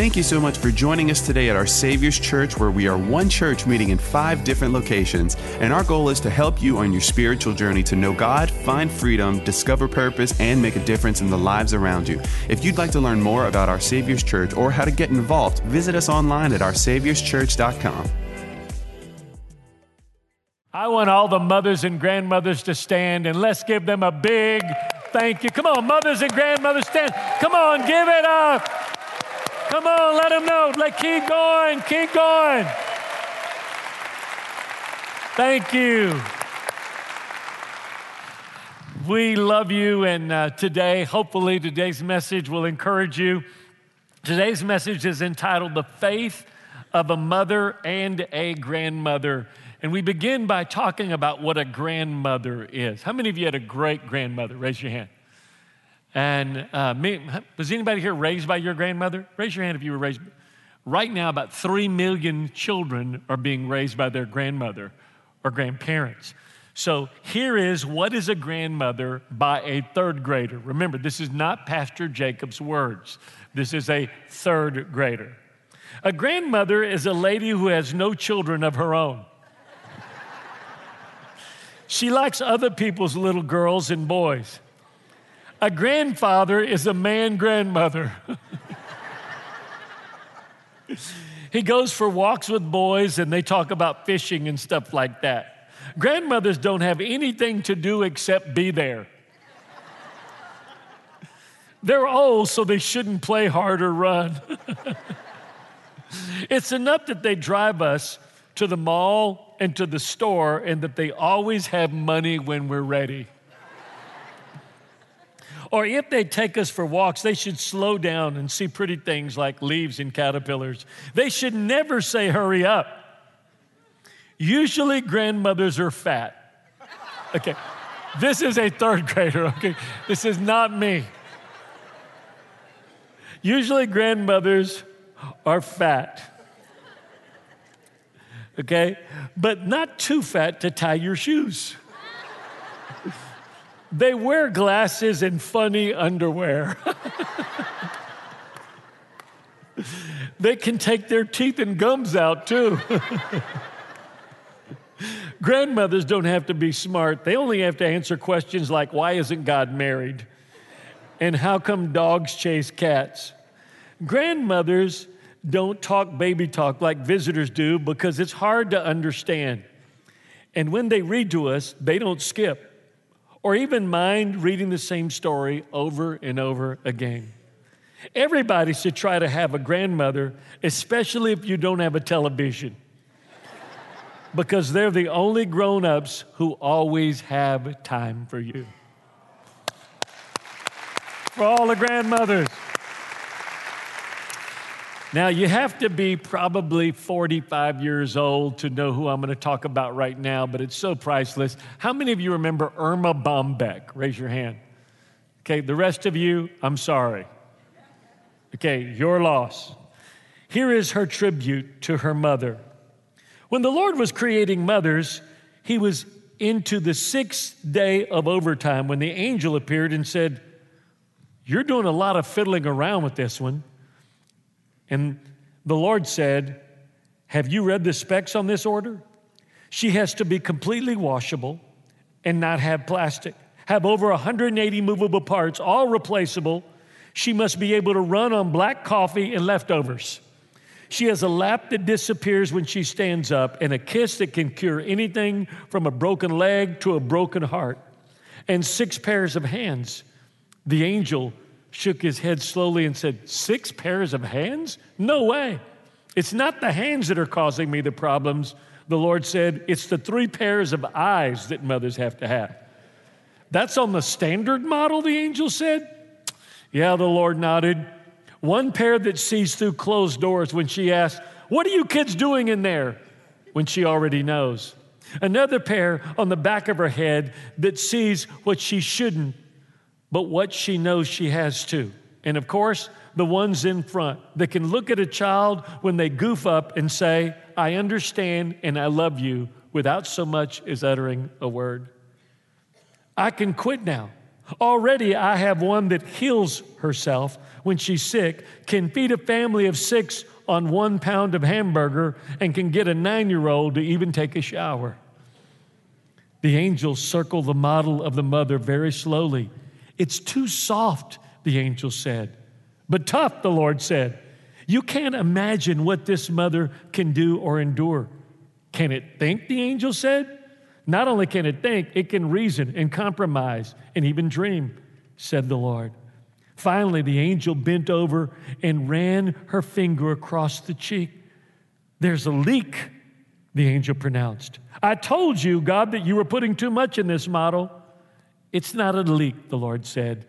Thank you so much for joining us today at our Savior's Church, where we are one church meeting in five different locations. And our goal is to help you on your spiritual journey to know God, find freedom, discover purpose, and make a difference in the lives around you. If you'd like to learn more about our Savior's Church or how to get involved, visit us online at oursaviorschurch.com. I want all the mothers and grandmothers to stand and let's give them a big thank you. Come on, mothers and grandmothers, stand. Come on, give it up. Come on, let them know. Let keep going, keep going. Thank you. We love you, and uh, today, hopefully, today's message will encourage you. Today's message is entitled The Faith of a Mother and a Grandmother. And we begin by talking about what a grandmother is. How many of you had a great grandmother? Raise your hand. And uh, me, was anybody here raised by your grandmother? Raise your hand if you were raised. Right now, about 3 million children are being raised by their grandmother or grandparents. So here is what is a grandmother by a third grader. Remember, this is not Pastor Jacob's words, this is a third grader. A grandmother is a lady who has no children of her own. She likes other people's little girls and boys. A grandfather is a man grandmother. he goes for walks with boys and they talk about fishing and stuff like that. Grandmothers don't have anything to do except be there. They're old, so they shouldn't play hard or run. it's enough that they drive us to the mall and to the store and that they always have money when we're ready. Or if they take us for walks, they should slow down and see pretty things like leaves and caterpillars. They should never say, hurry up. Usually, grandmothers are fat. Okay, this is a third grader, okay? This is not me. Usually, grandmothers are fat okay? But not too fat to tie your shoes. They wear glasses and funny underwear. they can take their teeth and gums out too. Grandmothers don't have to be smart, they only have to answer questions like why isn't God married? And how come dogs chase cats? Grandmothers don't talk baby talk like visitors do because it's hard to understand. And when they read to us, they don't skip or even mind reading the same story over and over again. Everybody should try to have a grandmother, especially if you don't have a television, because they're the only grown ups who always have time for you. For all the grandmothers. Now, you have to be probably 45 years old to know who I'm going to talk about right now, but it's so priceless. How many of you remember Erma Bombeck? Raise your hand. Okay, the rest of you, I'm sorry. Okay, your loss. Here is her tribute to her mother. When the Lord was creating mothers, he was into the sixth day of overtime when the angel appeared and said, You're doing a lot of fiddling around with this one. And the Lord said, Have you read the specs on this order? She has to be completely washable and not have plastic, have over 180 movable parts, all replaceable. She must be able to run on black coffee and leftovers. She has a lap that disappears when she stands up and a kiss that can cure anything from a broken leg to a broken heart, and six pairs of hands. The angel shook his head slowly and said, Six pairs of hands? No way. It's not the hands that are causing me the problems. The Lord said, It's the three pairs of eyes that mothers have to have. That's on the standard model, the angel said. Yeah, the Lord nodded. One pair that sees through closed doors when she asks, What are you kids doing in there? when she already knows. Another pair on the back of her head that sees what she shouldn't but what she knows she has to. And of course, the ones in front that can look at a child when they goof up and say, I understand and I love you without so much as uttering a word. I can quit now. Already I have one that heals herself when she's sick, can feed a family of six on one pound of hamburger, and can get a nine year old to even take a shower. The angels circle the model of the mother very slowly. It's too soft, the angel said. But tough, the Lord said. You can't imagine what this mother can do or endure. Can it think, the angel said? Not only can it think, it can reason and compromise and even dream, said the Lord. Finally, the angel bent over and ran her finger across the cheek. There's a leak, the angel pronounced. I told you, God, that you were putting too much in this model. It's not a leak, the Lord said.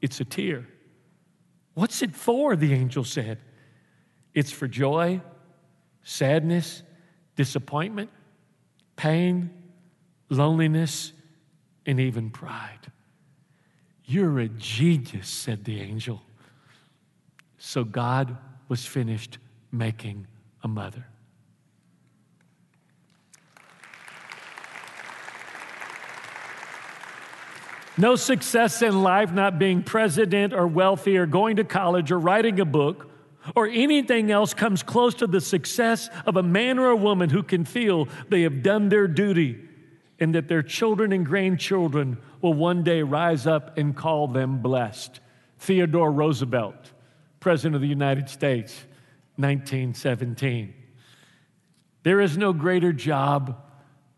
It's a tear. What's it for? The angel said. It's for joy, sadness, disappointment, pain, loneliness, and even pride. You're a genius, said the angel. So God was finished making a mother. No success in life, not being president or wealthy or going to college or writing a book or anything else comes close to the success of a man or a woman who can feel they have done their duty and that their children and grandchildren will one day rise up and call them blessed. Theodore Roosevelt, President of the United States, 1917. There is no greater job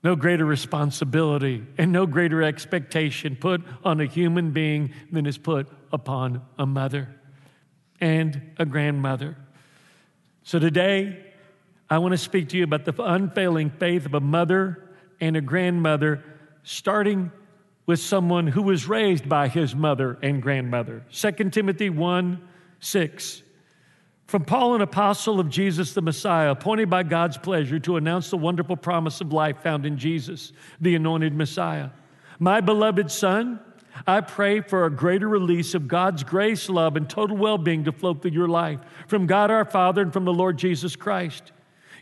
no greater responsibility and no greater expectation put on a human being than is put upon a mother and a grandmother. So today, I want to speak to you about the unfailing faith of a mother and a grandmother, starting with someone who was raised by his mother and grandmother. 2 Timothy 1 6. From Paul, an apostle of Jesus the Messiah, appointed by God's pleasure to announce the wonderful promise of life found in Jesus, the anointed Messiah. My beloved Son, I pray for a greater release of God's grace, love, and total well being to flow through your life from God our Father and from the Lord Jesus Christ.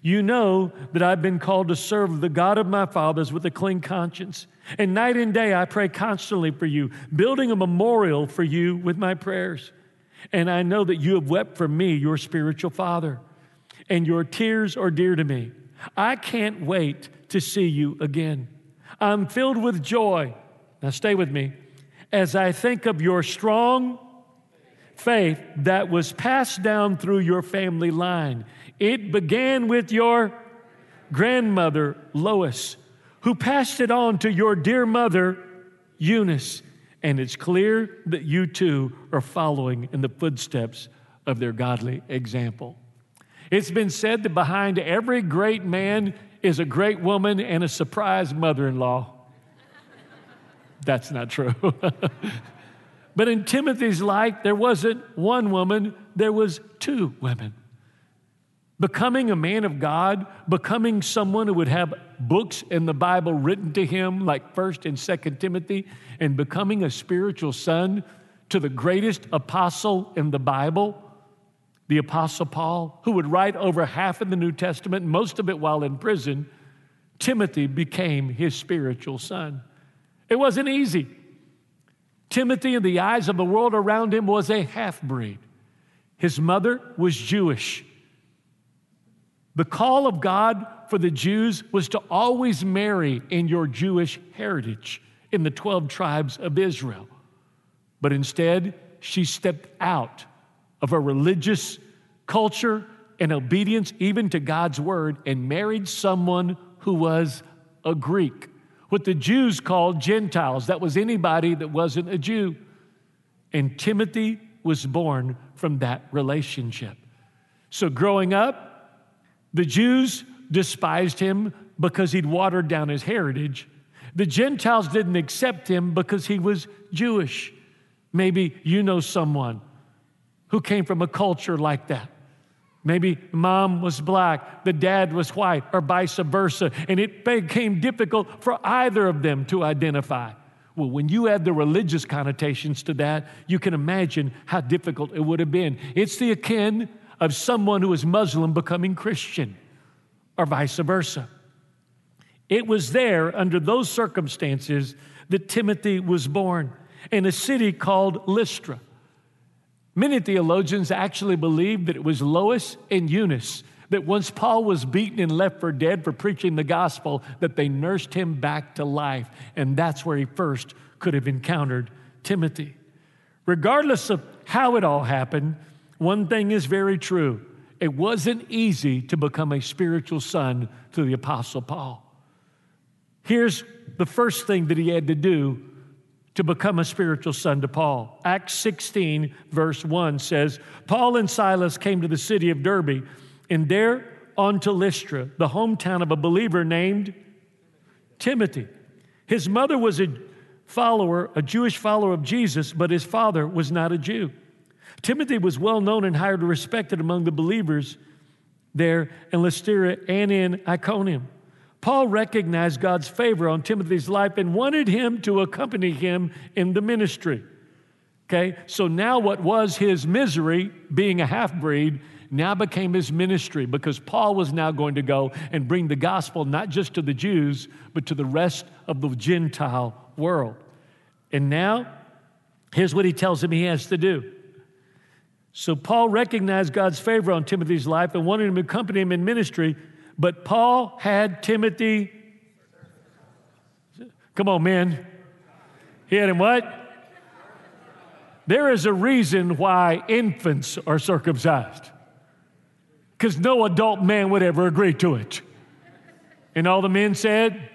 You know that I've been called to serve the God of my fathers with a clean conscience. And night and day I pray constantly for you, building a memorial for you with my prayers. And I know that you have wept for me, your spiritual father, and your tears are dear to me. I can't wait to see you again. I'm filled with joy. Now, stay with me. As I think of your strong faith that was passed down through your family line, it began with your grandmother, Lois, who passed it on to your dear mother, Eunice. And it's clear that you too are following in the footsteps of their godly example. It's been said that behind every great man is a great woman and a surprise mother in law. That's not true. but in Timothy's life, there wasn't one woman, there was two women. Becoming a man of God, becoming someone who would have books in the Bible written to him, like 1st and 2nd Timothy, and becoming a spiritual son to the greatest apostle in the Bible, the Apostle Paul, who would write over half of the New Testament, most of it while in prison, Timothy became his spiritual son. It wasn't easy. Timothy, in the eyes of the world around him, was a half breed. His mother was Jewish. The call of God for the Jews was to always marry in your Jewish heritage in the 12 tribes of Israel. But instead, she stepped out of a religious culture and obedience even to God's word and married someone who was a Greek, what the Jews called Gentiles. That was anybody that wasn't a Jew. And Timothy was born from that relationship. So growing up, the Jews despised him because he'd watered down his heritage. The Gentiles didn't accept him because he was Jewish. Maybe you know someone who came from a culture like that. Maybe mom was black, the dad was white, or vice versa, and it became difficult for either of them to identify. Well, when you add the religious connotations to that, you can imagine how difficult it would have been. It's the akin of someone who is Muslim becoming Christian, or vice versa. It was there, under those circumstances, that Timothy was born. in a city called Lystra. Many theologians actually believe that it was Lois and Eunice that once Paul was beaten and left for dead for preaching the gospel, that they nursed him back to life. And that's where he first could have encountered Timothy. Regardless of how it all happened, one thing is very true. It wasn't easy to become a spiritual son to the Apostle Paul. Here's the first thing that he had to do to become a spiritual son to Paul. Acts 16, verse 1 says Paul and Silas came to the city of Derbe and there on to Lystra, the hometown of a believer named Timothy. His mother was a follower, a Jewish follower of Jesus, but his father was not a Jew. Timothy was well known and highly respected among the believers there in Lystra and in Iconium. Paul recognized God's favor on Timothy's life and wanted him to accompany him in the ministry. Okay, so now what was his misery, being a half breed, now became his ministry because Paul was now going to go and bring the gospel not just to the Jews, but to the rest of the Gentile world. And now, here's what he tells him he has to do. So, Paul recognized God's favor on Timothy's life and wanted him to accompany him in ministry, but Paul had Timothy. Come on, men. He had him what? There is a reason why infants are circumcised because no adult man would ever agree to it. And all the men said,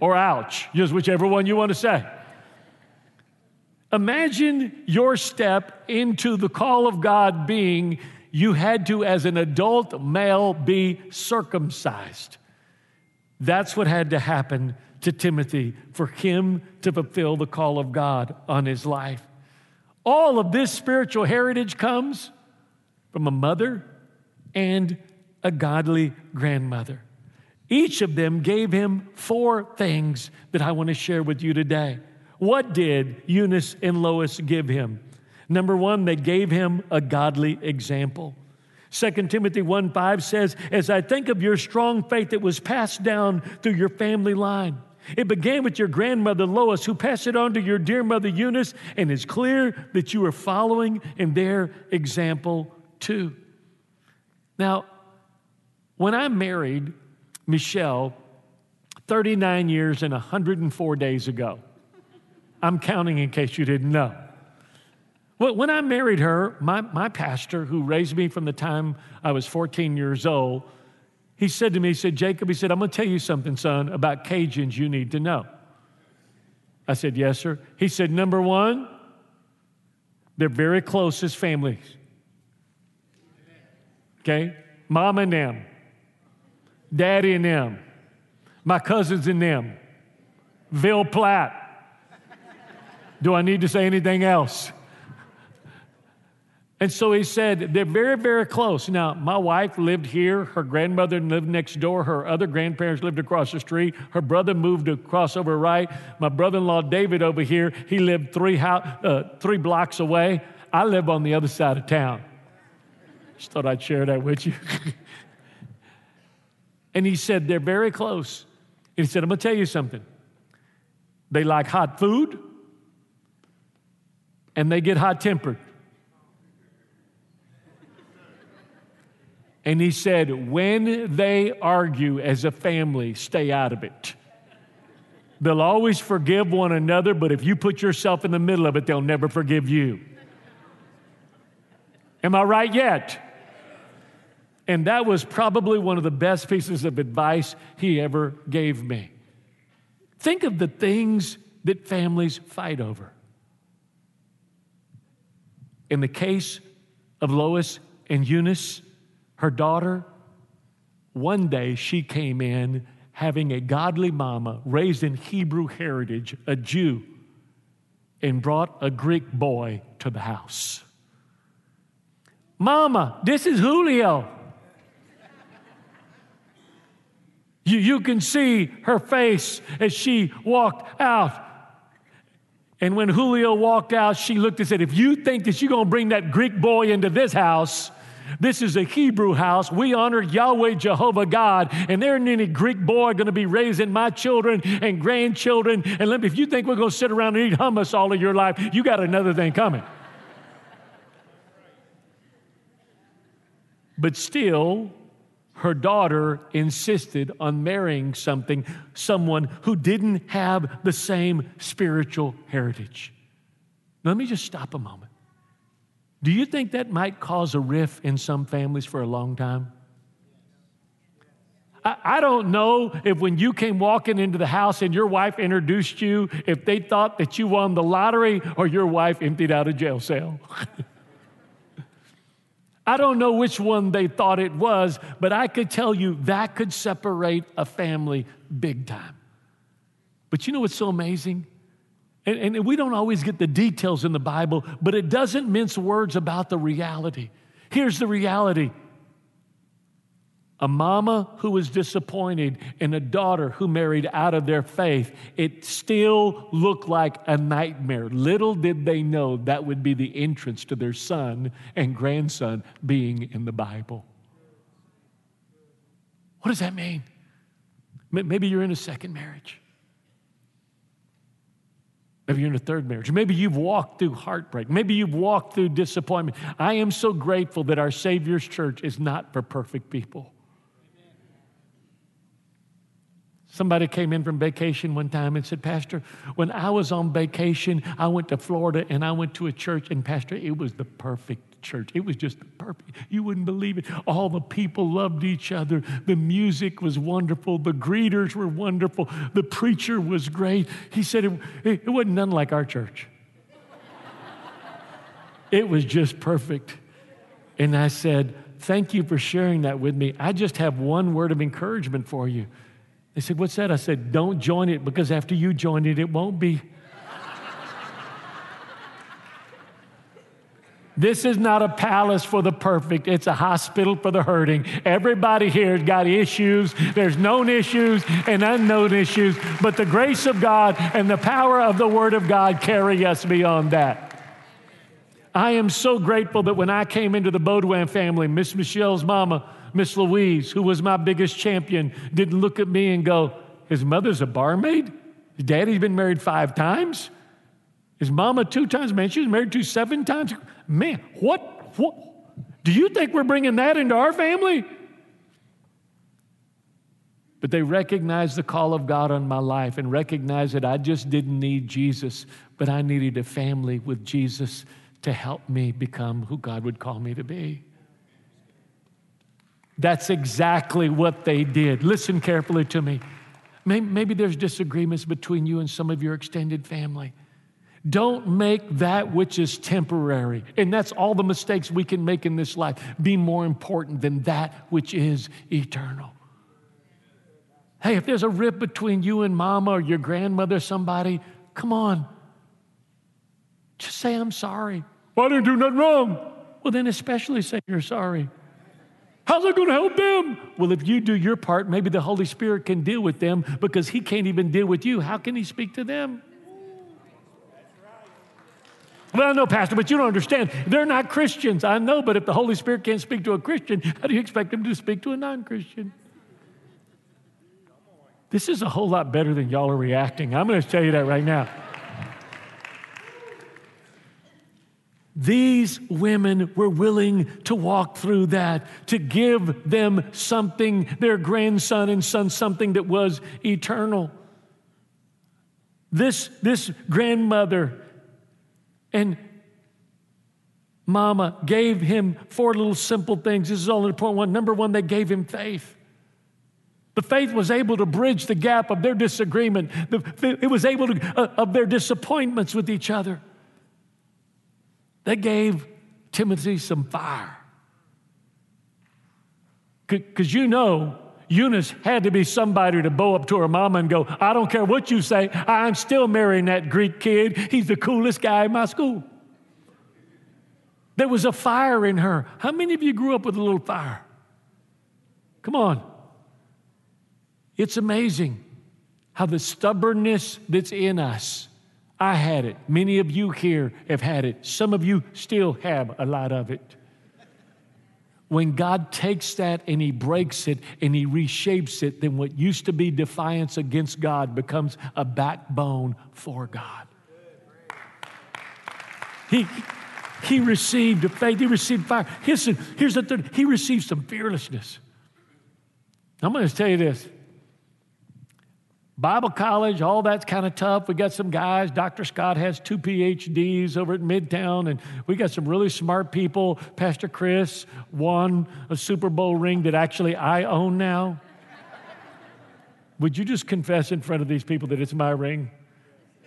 or ouch, just whichever one you want to say. Imagine your step into the call of God being you had to, as an adult male, be circumcised. That's what had to happen to Timothy for him to fulfill the call of God on his life. All of this spiritual heritage comes from a mother and a godly grandmother. Each of them gave him four things that I want to share with you today. What did Eunice and Lois give him? Number one, they gave him a godly example. 2 Timothy 1 5 says, As I think of your strong faith that was passed down through your family line, it began with your grandmother Lois, who passed it on to your dear mother Eunice, and it's clear that you are following in their example too. Now, when I married Michelle 39 years and 104 days ago, I'm counting in case you didn't know. Well, when I married her, my, my pastor, who raised me from the time I was 14 years old, he said to me, he said, Jacob, he said, I'm going to tell you something, son, about Cajuns you need to know. I said, Yes, sir. He said, Number one, they're very close as families. Okay? Mom and them, daddy and them, my cousins and them, Ville Platte. Do I need to say anything else? And so he said, they're very, very close. Now, my wife lived here. Her grandmother lived next door. Her other grandparents lived across the street. Her brother moved across over right. My brother in law, David, over here, he lived three, house, uh, three blocks away. I live on the other side of town. Just thought I'd share that with you. and he said, They're very close. And he said, I'm going to tell you something. They like hot food and they get hot tempered. And he said, when they argue as a family, stay out of it. They'll always forgive one another, but if you put yourself in the middle of it, they'll never forgive you. Am I right yet? And that was probably one of the best pieces of advice he ever gave me. Think of the things that families fight over. In the case of Lois and Eunice, her daughter, one day she came in having a godly mama raised in Hebrew heritage, a Jew, and brought a Greek boy to the house. Mama, this is Julio. You, you can see her face as she walked out. And when Julio walked out, she looked and said, If you think that you're going to bring that Greek boy into this house, This is a Hebrew house. We honor Yahweh Jehovah God, and there ain't any Greek boy going to be raising my children and grandchildren. And let me, if you think we're going to sit around and eat hummus all of your life, you got another thing coming. But still, her daughter insisted on marrying something, someone who didn't have the same spiritual heritage. Let me just stop a moment. Do you think that might cause a rift in some families for a long time? I, I don't know if when you came walking into the house and your wife introduced you, if they thought that you won the lottery or your wife emptied out a jail cell. I don't know which one they thought it was, but I could tell you that could separate a family big time. But you know what's so amazing? And, and, we don't always get the details in the Bible, but it doesn't mince words about the reality. Here's the reality a mama who was disappointed and a daughter who married out of their faith, it still looked like a nightmare. Little did they know that would be the entrance to their son and grandson being in the Bible. What does that mean? Maybe you're in a second marriage. Maybe you're in a third marriage. Maybe you've walked through heartbreak. Maybe you've walked through disappointment. I am so grateful that our Savior's church is not for perfect people. Somebody came in from vacation one time and said, Pastor, when I was on vacation, I went to Florida and I went to a church, and Pastor, it was the perfect church. It was just the perfect. You wouldn't believe it. All the people loved each other. The music was wonderful. The greeters were wonderful. The preacher was great. He said it, it, it wasn't none like our church. it was just perfect. And I said, Thank you for sharing that with me. I just have one word of encouragement for you. They said, What's that? I said, Don't join it because after you join it, it won't be. This is not a palace for the perfect. It's a hospital for the hurting. Everybody here has got issues. There's known issues and unknown issues, but the grace of God and the power of the Word of God carry us beyond that. I am so grateful that when I came into the Baudouin family, Miss Michelle's mama, Miss Louise, who was my biggest champion, didn't look at me and go, His mother's a barmaid? His daddy's been married five times? His mama two times? Man, she was married to seven times? Man, what? What? Do you think we're bringing that into our family? But they recognized the call of God on my life and recognized that I just didn't need Jesus, but I needed a family with Jesus to help me become who God would call me to be. That's exactly what they did. Listen carefully to me. Maybe there's disagreements between you and some of your extended family. Don't make that which is temporary, and that's all the mistakes we can make in this life, be more important than that which is eternal. Hey, if there's a rip between you and mama or your grandmother, or somebody, come on. Just say, I'm sorry. Well, I didn't do nothing wrong. Well, then especially say you're sorry. How's that going to help them? Well, if you do your part, maybe the Holy Spirit can deal with them because He can't even deal with you. How can He speak to them? Well, I know, Pastor, but you don't understand. They're not Christians. I know, but if the Holy Spirit can't speak to a Christian, how do you expect Him to speak to a non Christian? This is a whole lot better than y'all are reacting. I'm going to tell you that right now. These women were willing to walk through that, to give them something, their grandson and son, something that was eternal. This, this grandmother and mama gave him four little simple things. This is only point one. Number one, they gave him faith. The faith was able to bridge the gap of their disagreement. it was able to, uh, of their disappointments with each other. They gave Timothy some fire. Because you know, Eunice had to be somebody to bow up to her mama and go, I don't care what you say, I'm still marrying that Greek kid. He's the coolest guy in my school. There was a fire in her. How many of you grew up with a little fire? Come on. It's amazing how the stubbornness that's in us I had it. Many of you here have had it. Some of you still have a lot of it. when God takes that and He breaks it and He reshapes it, then what used to be defiance against God becomes a backbone for God. He, he received faith, he received fire. Listen, here's the third, he received some fearlessness. I'm going to tell you this Bible college, all that's kind of tough. We got some guys. Dr. Scott has two PhDs over at Midtown, and we got some really smart people. Pastor Chris won a Super Bowl ring that actually I own now. Would you just confess in front of these people that it's my ring?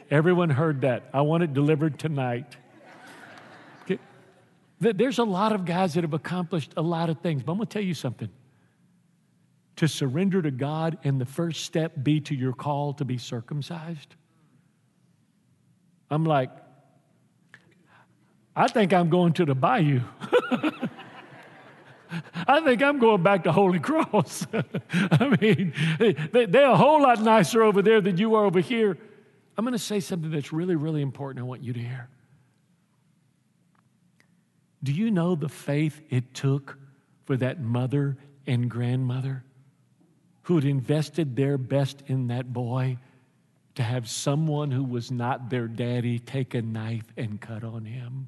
Everyone heard that. I want it delivered tonight. There's a lot of guys that have accomplished a lot of things, but I'm going to tell you something to surrender to God and the first step be to your call to be circumcised? I'm like, I think I'm going to the bayou. I think I'm going back to Holy Cross. I mean, they, they're a whole lot nicer over there than you are over here. I'm going to say something that's really, really important. I want you to hear. Do you know the faith it took for that mother and grandmother who had invested their best in that boy to have someone who was not their daddy take a knife and cut on him.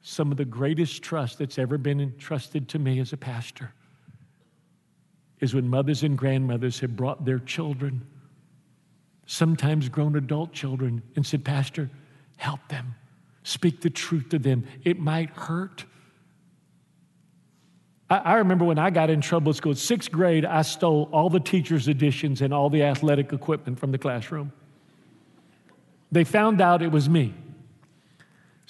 Some of the greatest trust that's ever been entrusted to me as a pastor is when mothers and grandmothers have brought their children, sometimes grown adult children, and said, Pastor, help them. Speak the truth to them. It might hurt. I, I remember when I got in trouble at school, sixth grade, I stole all the teachers' editions and all the athletic equipment from the classroom. They found out it was me.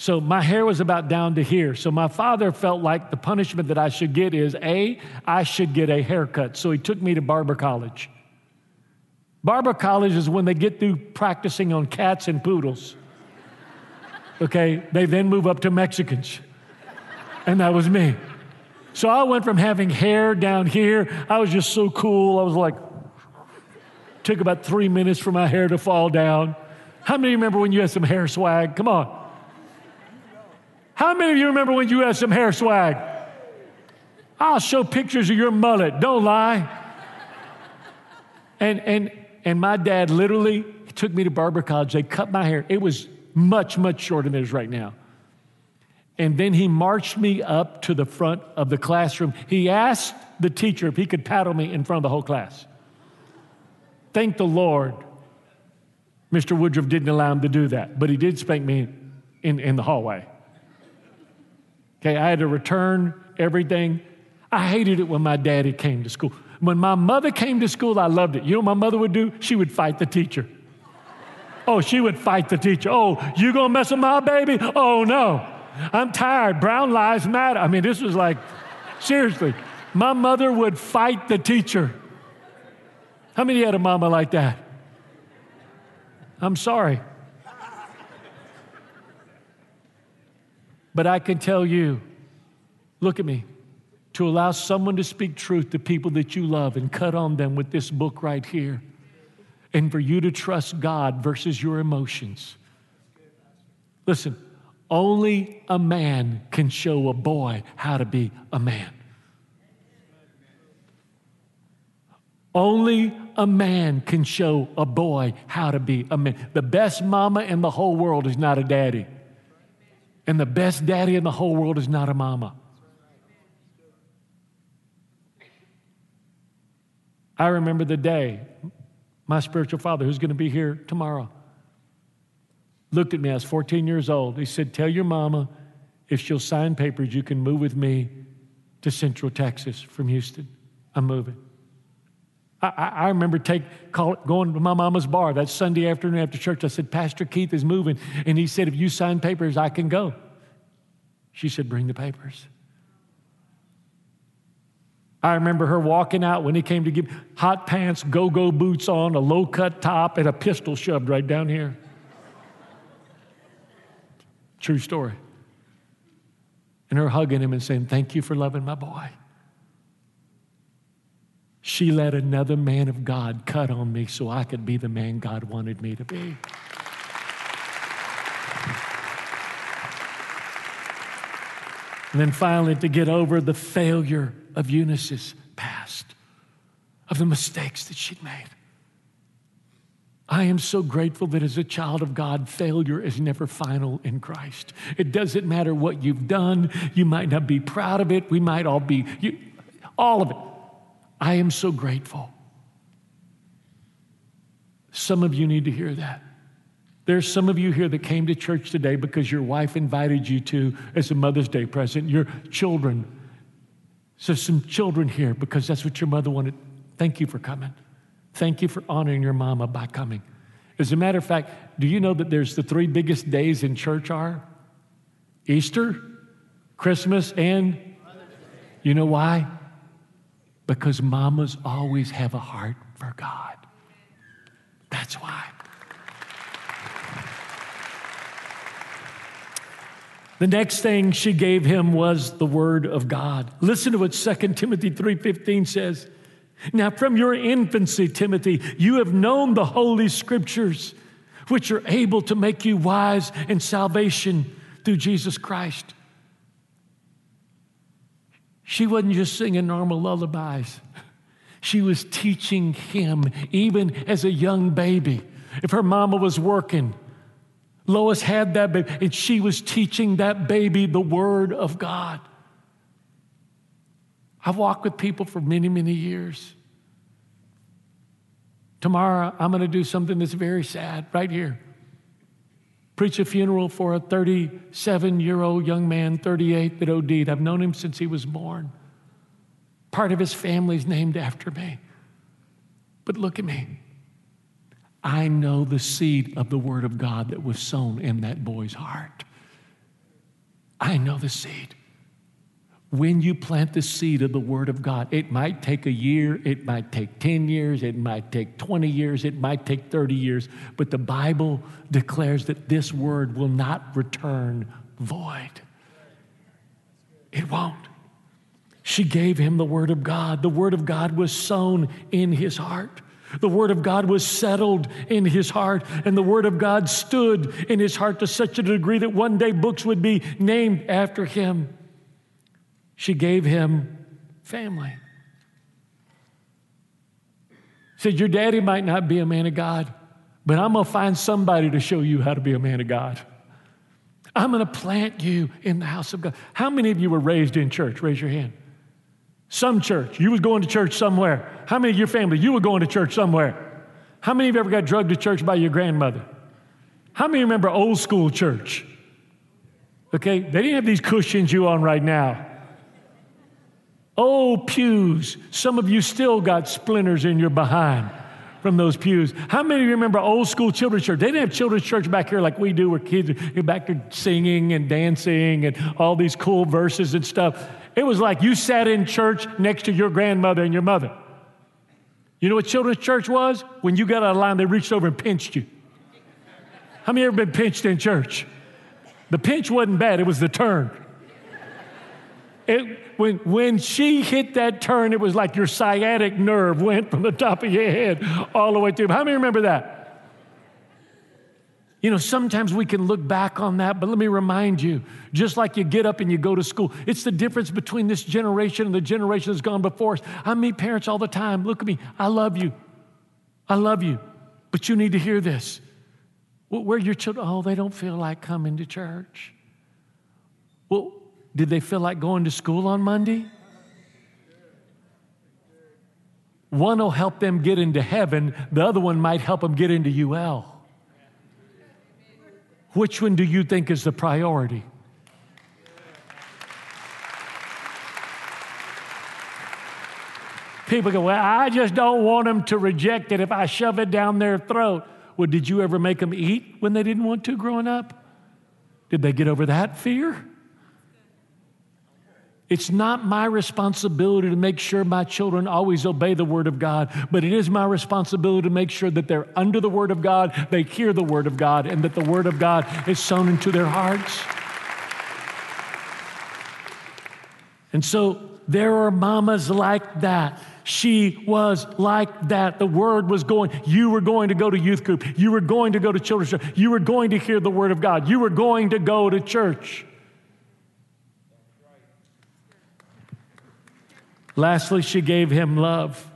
So my hair was about down to here. So my father felt like the punishment that I should get is A, I should get a haircut. So he took me to barber college. Barber college is when they get through practicing on cats and poodles. Okay, they then move up to Mexicans. And that was me. So I went from having hair down here, I was just so cool. I was like, took about three minutes for my hair to fall down. How many of you remember when you had some hair swag? Come on. How many of you remember when you had some hair swag? I'll show pictures of your mullet. Don't lie. And and and my dad literally took me to barber college. They cut my hair. It was much much shorter than it is right now. And then he marched me up to the front of the classroom. He asked the teacher if he could paddle me in front of the whole class. Thank the Lord, Mr. Woodruff didn't allow him to do that, but he did spank me in, in the hallway. Okay, I had to return everything. I hated it when my daddy came to school. When my mother came to school, I loved it. You know what my mother would do? She would fight the teacher. Oh, she would fight the teacher. Oh, you gonna mess with my baby? Oh, no. I'm tired. Brown lives matter. I mean, this was like, seriously, my mother would fight the teacher. How many had a mama like that? I'm sorry. But I can tell you look at me. To allow someone to speak truth to people that you love and cut on them with this book right here, and for you to trust God versus your emotions. Listen, only a man can show a boy how to be a man. Only a man can show a boy how to be a man. The best mama in the whole world is not a daddy. And the best daddy in the whole world is not a mama. I remember the day my spiritual father, who's going to be here tomorrow, looked at me. I was 14 years old. He said, Tell your mama if she'll sign papers, you can move with me to Central Texas from Houston. I'm moving. I, I, remember take, call, going to my mama's bar that Sunday afternoon after church. I said, Pastor Keith is moving. And he said, If you sign papers, I can go. She said, Bring the papers. I remember her walking out when he came to give hot pants, go go boots on, a low cut top, and a pistol shoved right down here. True story. And her hugging him and saying, Thank you for loving my boy. She let another man of God cut on me so I could be the man God wanted me to be. And then finally, to get over the failure of Eunice's past, of the mistakes that she'd made. I am so grateful that as a child of God, failure is never final in Christ. It doesn't matter what you've done. You might not be proud of it. We might all be, you, all of it. I am so grateful. Some of you need to hear that. There's some of you here that came to church today because your wife invited you to as a Mother's Day present, your children. So, some children here because that's what your mother wanted. Thank you for coming. Thank you for honoring your mama by coming. As a matter of fact, do you know that there's the three biggest days in church are Easter, Christmas, and you know why? Because mamas always have a heart for God. That's why. The next thing she gave him was the word of God. Listen to what 2 Timothy 3:15 says. Now from your infancy, Timothy, you have known the holy scriptures which are able to make you wise in salvation through Jesus Christ. She wasn't just singing normal lullabies. She was teaching him even as a young baby. If her mama was working, Lois had that baby, and she was teaching that baby the Word of God. I've walked with people for many, many years. Tomorrow, I'm going to do something that's very sad right here. Preach a funeral for a 37 year old young man, 38, that OD'd. I've known him since he was born. Part of his family's named after me. But look at me. I know the seed of the Word of God that was sown in that boy's heart. I know the seed. When you plant the seed of the Word of God, it might take a year, it might take 10 years, it might take 20 years, it might take 30 years, but the Bible declares that this Word will not return void. It won't. She gave him the Word of God. The Word of God was sown in his heart. The Word of God was settled in his heart, and the Word of God stood in his heart to such a degree that one day books would be named after him. She gave him family. Said, Your daddy might not be a man of God, but I'm going to find somebody to show you how to be a man of God. I'm going to plant you in the house of God. How many of you were raised in church? Raise your hand. Some church. You was going to church somewhere. How many of your family? You were going to church somewhere. How many of you ever got drugged to church by your grandmother? How many remember old school church? Okay, they didn't have these cushions you on right now. Oh, pews. Some of you still got splinters in your behind from those pews. How many of you remember old school children's church? They didn't have children's church back here like we do, where kids are back there singing and dancing and all these cool verses and stuff. It was like you sat in church next to your grandmother and your mother. You know what children's church was? When you got out of line, they reached over and pinched you. How many ever been pinched in church? The pinch wasn't bad, it was the turn. It, when, when she hit that turn, it was like your sciatic nerve went from the top of your head all the way through. How many remember that? You know, sometimes we can look back on that, but let me remind you just like you get up and you go to school, it's the difference between this generation and the generation that's gone before us. I meet parents all the time. Look at me. I love you. I love you. But you need to hear this. Where your children, oh, they don't feel like coming to church. Well, did they feel like going to school on Monday? One will help them get into heaven, the other one might help them get into UL. Which one do you think is the priority? People go, Well, I just don't want them to reject it if I shove it down their throat. Well, did you ever make them eat when they didn't want to growing up? Did they get over that fear? It's not my responsibility to make sure my children always obey the Word of God, but it is my responsibility to make sure that they're under the Word of God, they hear the Word of God, and that the Word of God is sown into their hearts. And so there are mamas like that. She was like that. The word was going. You were going to go to youth group. You were going to go to children's church. You were going to hear the word of God. You were going to go to church. Lastly, she gave him love.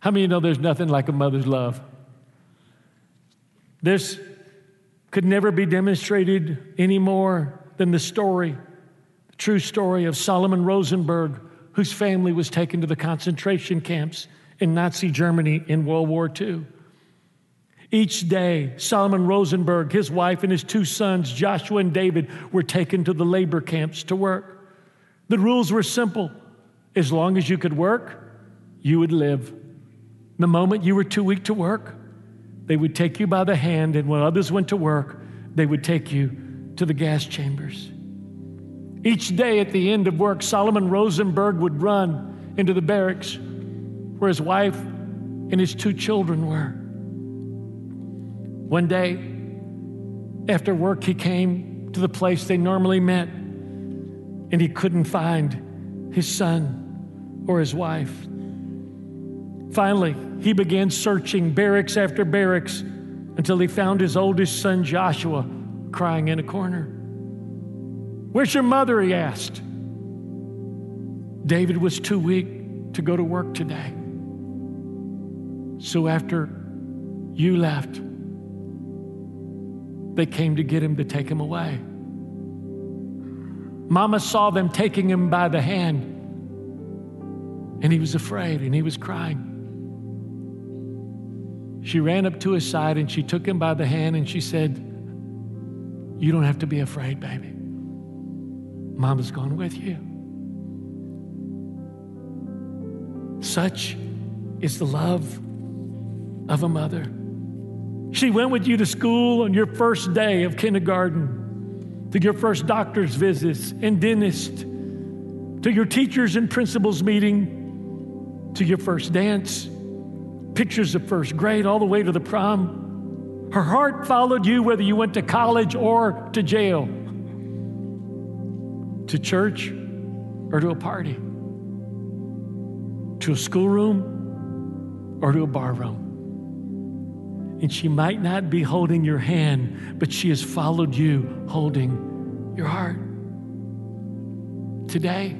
How many you know there's nothing like a mother's love? This could never be demonstrated any more than the story, the true story of Solomon Rosenberg, whose family was taken to the concentration camps in Nazi Germany in World War II. Each day, Solomon Rosenberg, his wife, and his two sons, Joshua and David, were taken to the labor camps to work. The rules were simple as long as you could work, you would live. The moment you were too weak to work, they would take you by the hand, and when others went to work, they would take you to the gas chambers. Each day at the end of work, Solomon Rosenberg would run into the barracks where his wife and his two children were. One day, after work, he came to the place they normally met, and he couldn't find his son or his wife. Finally, he began searching barracks after barracks until he found his oldest son, Joshua, crying in a corner. Where's your mother? He asked. David was too weak to go to work today. So after you left, they came to get him to take him away. Mama saw them taking him by the hand, and he was afraid and he was crying. She ran up to his side and she took him by the hand and she said, You don't have to be afraid, baby. Mama's gone with you. Such is the love of a mother. She went with you to school on your first day of kindergarten, to your first doctor's visits and dentist, to your teachers and principals meeting, to your first dance, pictures of first grade, all the way to the prom. Her heart followed you whether you went to college or to jail, to church or to a party, to a schoolroom or to a bar room. And she might not be holding your hand, but she has followed you holding your heart. Today,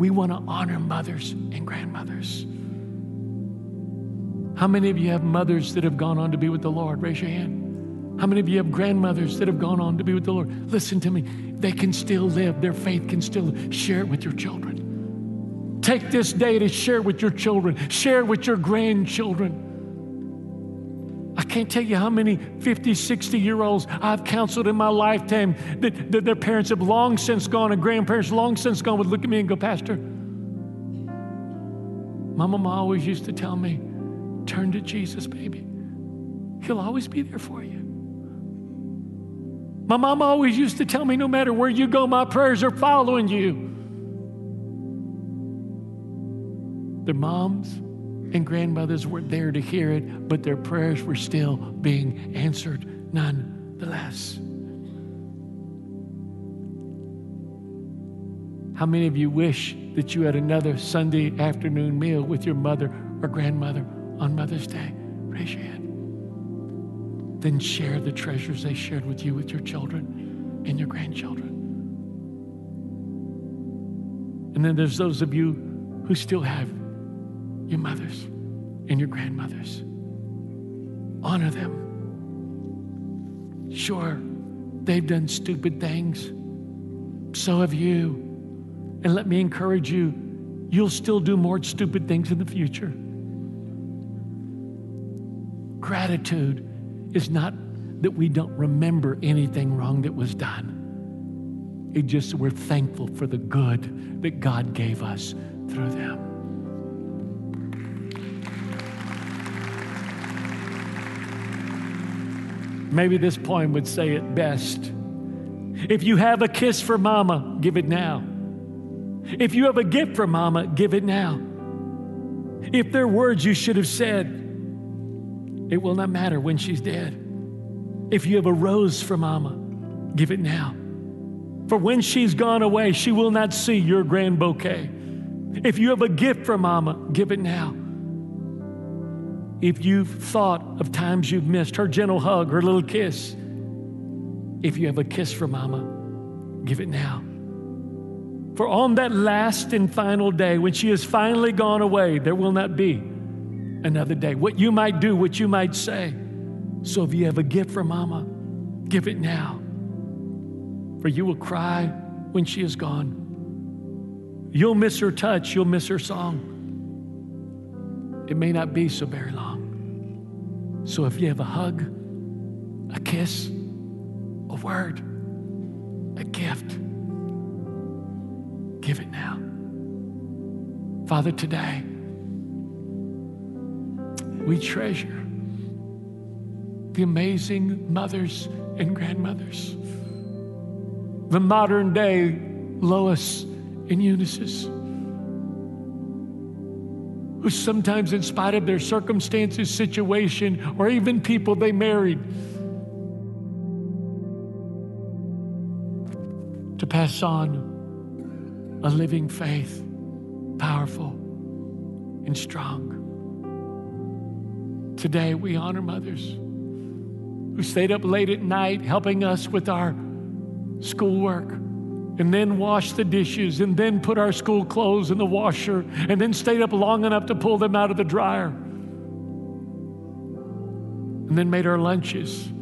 we want to honor mothers and grandmothers. How many of you have mothers that have gone on to be with the Lord? Raise your hand. How many of you have grandmothers that have gone on to be with the Lord? Listen to me. They can still live, their faith can still share it with your children. Take this day to share with your children, share with your grandchildren. I can't tell you how many 50, 60 year olds I've counseled in my lifetime that, that, their parents have long since gone and grandparents long since gone would look at me and go, Pastor, my mama always used to tell me, turn to Jesus, baby. He'll always be there for you. My mama always used to tell me, no matter where you go, my prayers are following you. Their moms, and grandmothers weren't there to hear it, but their prayers were still being answered nonetheless. How many of you wish that you had another Sunday afternoon meal with your mother or grandmother on Mother's Day? Raise your hand. Then share the treasures they shared with you with your children and your grandchildren. And then there's those of you who still have your mothers and your grandmothers. Honor them. Sure, they've done stupid things. So have you. And let me encourage you, you'll still do more stupid things in the future. Gratitude is not that we don't remember anything wrong that was done. It just we're thankful for the good that God gave us through them. Maybe this poem would say it best. If you have a kiss for mama, give it now. If you have a gift for mama, give it now. If there are words you should have said, it will not matter when she's dead. If you have a rose for mama, give it now. For when she's gone away, she will not see your grand bouquet. If you have a gift for mama, give it now. If you've thought of times you've missed her gentle hug, her little kiss, if you have a kiss for mama, give it now. For on that last and final day, when she has finally gone away, there will not be another day. What you might do, what you might say. So if you have a gift for mama, give it now. For you will cry when she is gone. You'll miss her touch, you'll miss her song. It may not be so very long. So if you have a hug, a kiss, a word, a gift, give it now. Father, today, we treasure the amazing mothers and grandmothers, the modern day Lois and Eunices, sometimes, in spite of their circumstances, situation, or even people they married, to pass on a living faith, powerful and strong. Today, we honor mothers who stayed up late at night helping us with our schoolwork and then washed the dishes and then put our school clothes in the washer and then stayed up long enough to pull them out of the dryer and then made our lunches,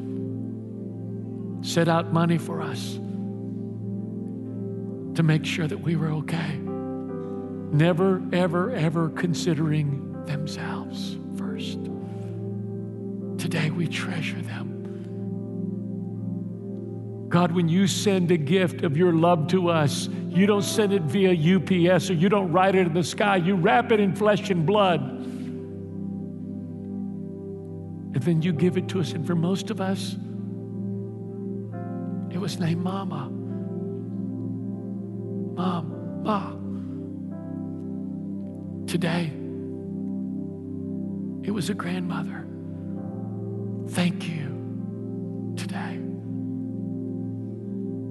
set out money for us to make sure that we were okay. Never, ever, ever considering themselves first. Today we treasure them. God, when you send a gift of your love to us, you don't send it via UPS or you don't write it in the sky. You wrap it in flesh and blood. And then you give it to us. And for most of us, it was named Mama. Mom, Ma. Today, it was a grandmother. Thank you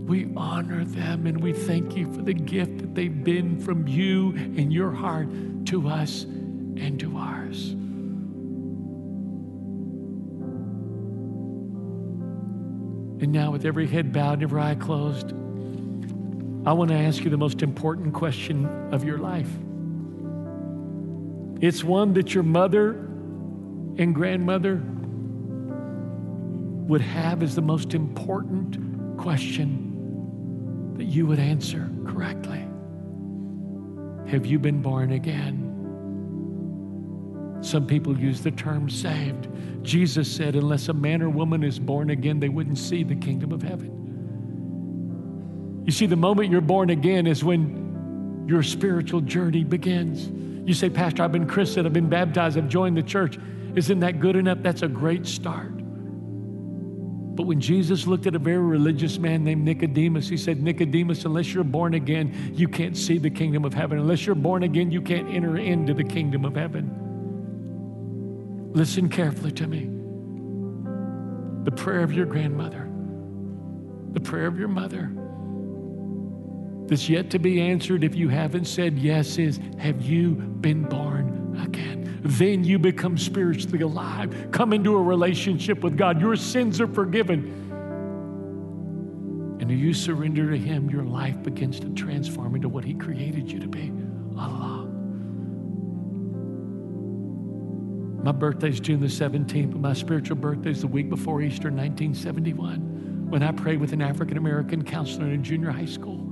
We honor them and we thank you for the gift that they've been from you and your heart to us and to ours. And now, with every head bowed every eye closed, I want to ask you the most important question of your life. It's one that your mother and grandmother would have as the most important question that you would answer correctly. Have you been born again? Some people use the term saved. Jesus said, unless a man or woman is born again, they wouldn't see the kingdom of heaven. You see, the moment you're born again is when your spiritual journey begins. You say, Pastor, I've been christened, I've been baptized, I've joined the church. Isn't that good enough? That's a great start. But when Jesus looked at a very religious man named Nicodemus, he said, Nicodemus, unless you're born again, you can't see the kingdom of heaven. Unless you're born again, you can't enter into the kingdom of heaven. Listen carefully to me. The prayer of your grandmother, the prayer of your mother, that's yet to be answered if you haven't said yes is have you been born again? Then you become spiritually alive. Come into a relationship with God. Your sins are forgiven. And if you surrender to Him, your life begins to transform into what He created you to be Allah. My birthday's June the 17th, but my spiritual birthday's the week before Easter, 1971, when I prayed with an African American counselor in a junior high school.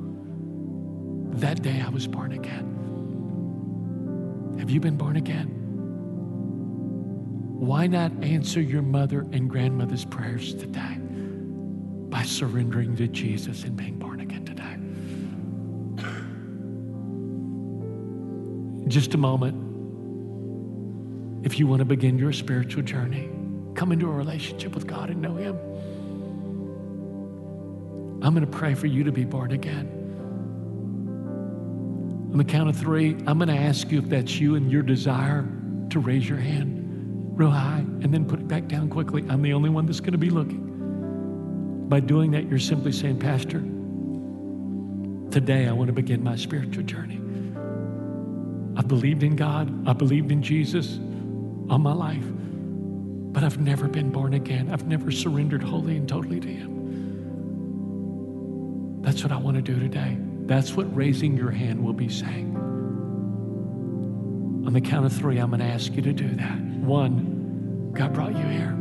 That day I was born again. Have you been born again? Why not answer your mother and grandmother's prayers today by surrendering to Jesus and being born again today? Just a moment, if you want to begin your spiritual journey, come into a relationship with God and know Him. I'm going to pray for you to be born again. On the count of three, I'm going to ask you if that's you and your desire to raise your hand real high and then put it back down quickly. I'm the only one that's going to be looking. By doing that, you're simply saying, Pastor, today I want to begin my spiritual journey. I've believed in God, I believed in Jesus all my life, but I've never been born again. I've never surrendered wholly and totally to Him. That's what I want to do today. That's what raising your hand will be saying. On the count of three, I'm going to ask you to do that. One, God brought you here.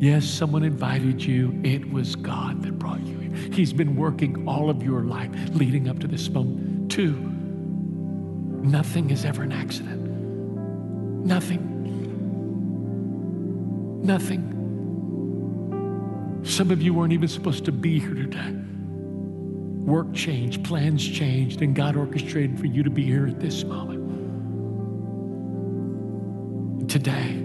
Yes, someone invited you. It was God that brought you here. He's been working all of your life leading up to this moment. Two, nothing is ever an accident. Nothing. Nothing. Some of you weren't even supposed to be here today. Work changed, plans changed, and God orchestrated for you to be here at this moment. Today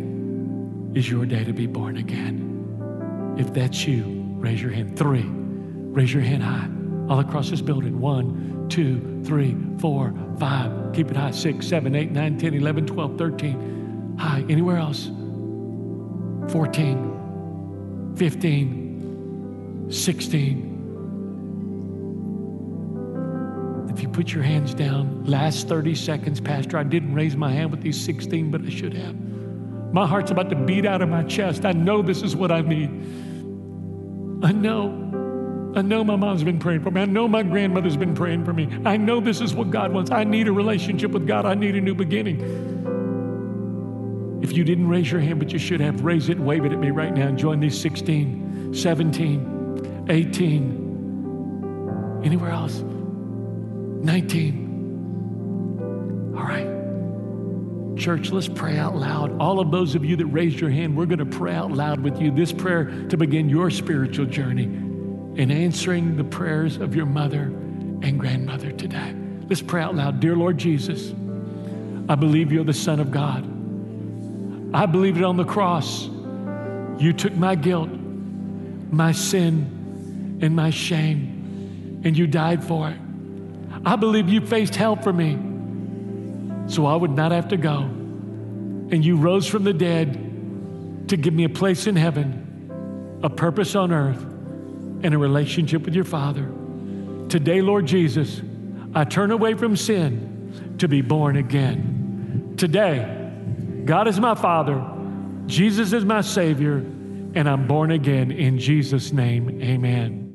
is your day to be born again. If that's you, raise your hand. Three, raise your hand high all across this building. One, two, three, four, five. Keep it high. Six, seven, eight, nine, 10, 11, 12, 13. High. Anywhere else? 14, 15, 16. Put your hands down, last 30 seconds, Pastor, I didn't raise my hand with these 16, but I should have. My heart's about to beat out of my chest. I know this is what I need. I know. I know my mom's been praying for me. I know my grandmother's been praying for me. I know this is what God wants. I need a relationship with God. I need a new beginning. If you didn't raise your hand, but you should have, raise it and wave it at me right now and join these 16, 17, 18, anywhere else, 19. All right. Church, let's pray out loud. All of those of you that raised your hand, we're going to pray out loud with you this prayer to begin your spiritual journey in answering the prayers of your mother and grandmother today. Let's pray out loud. Dear Lord Jesus, I believe you're the Son of God. I believe it on the cross. You took my guilt, my sin, and my shame, and you died for it. I believe you faced hell for me so I would not have to go. And you rose from the dead to give me a place in heaven, a purpose on earth, and a relationship with your Father. Today, Lord Jesus, I turn away from sin to be born again. Today, God is my Father, Jesus is my Savior, and I'm born again in Jesus' name. Amen.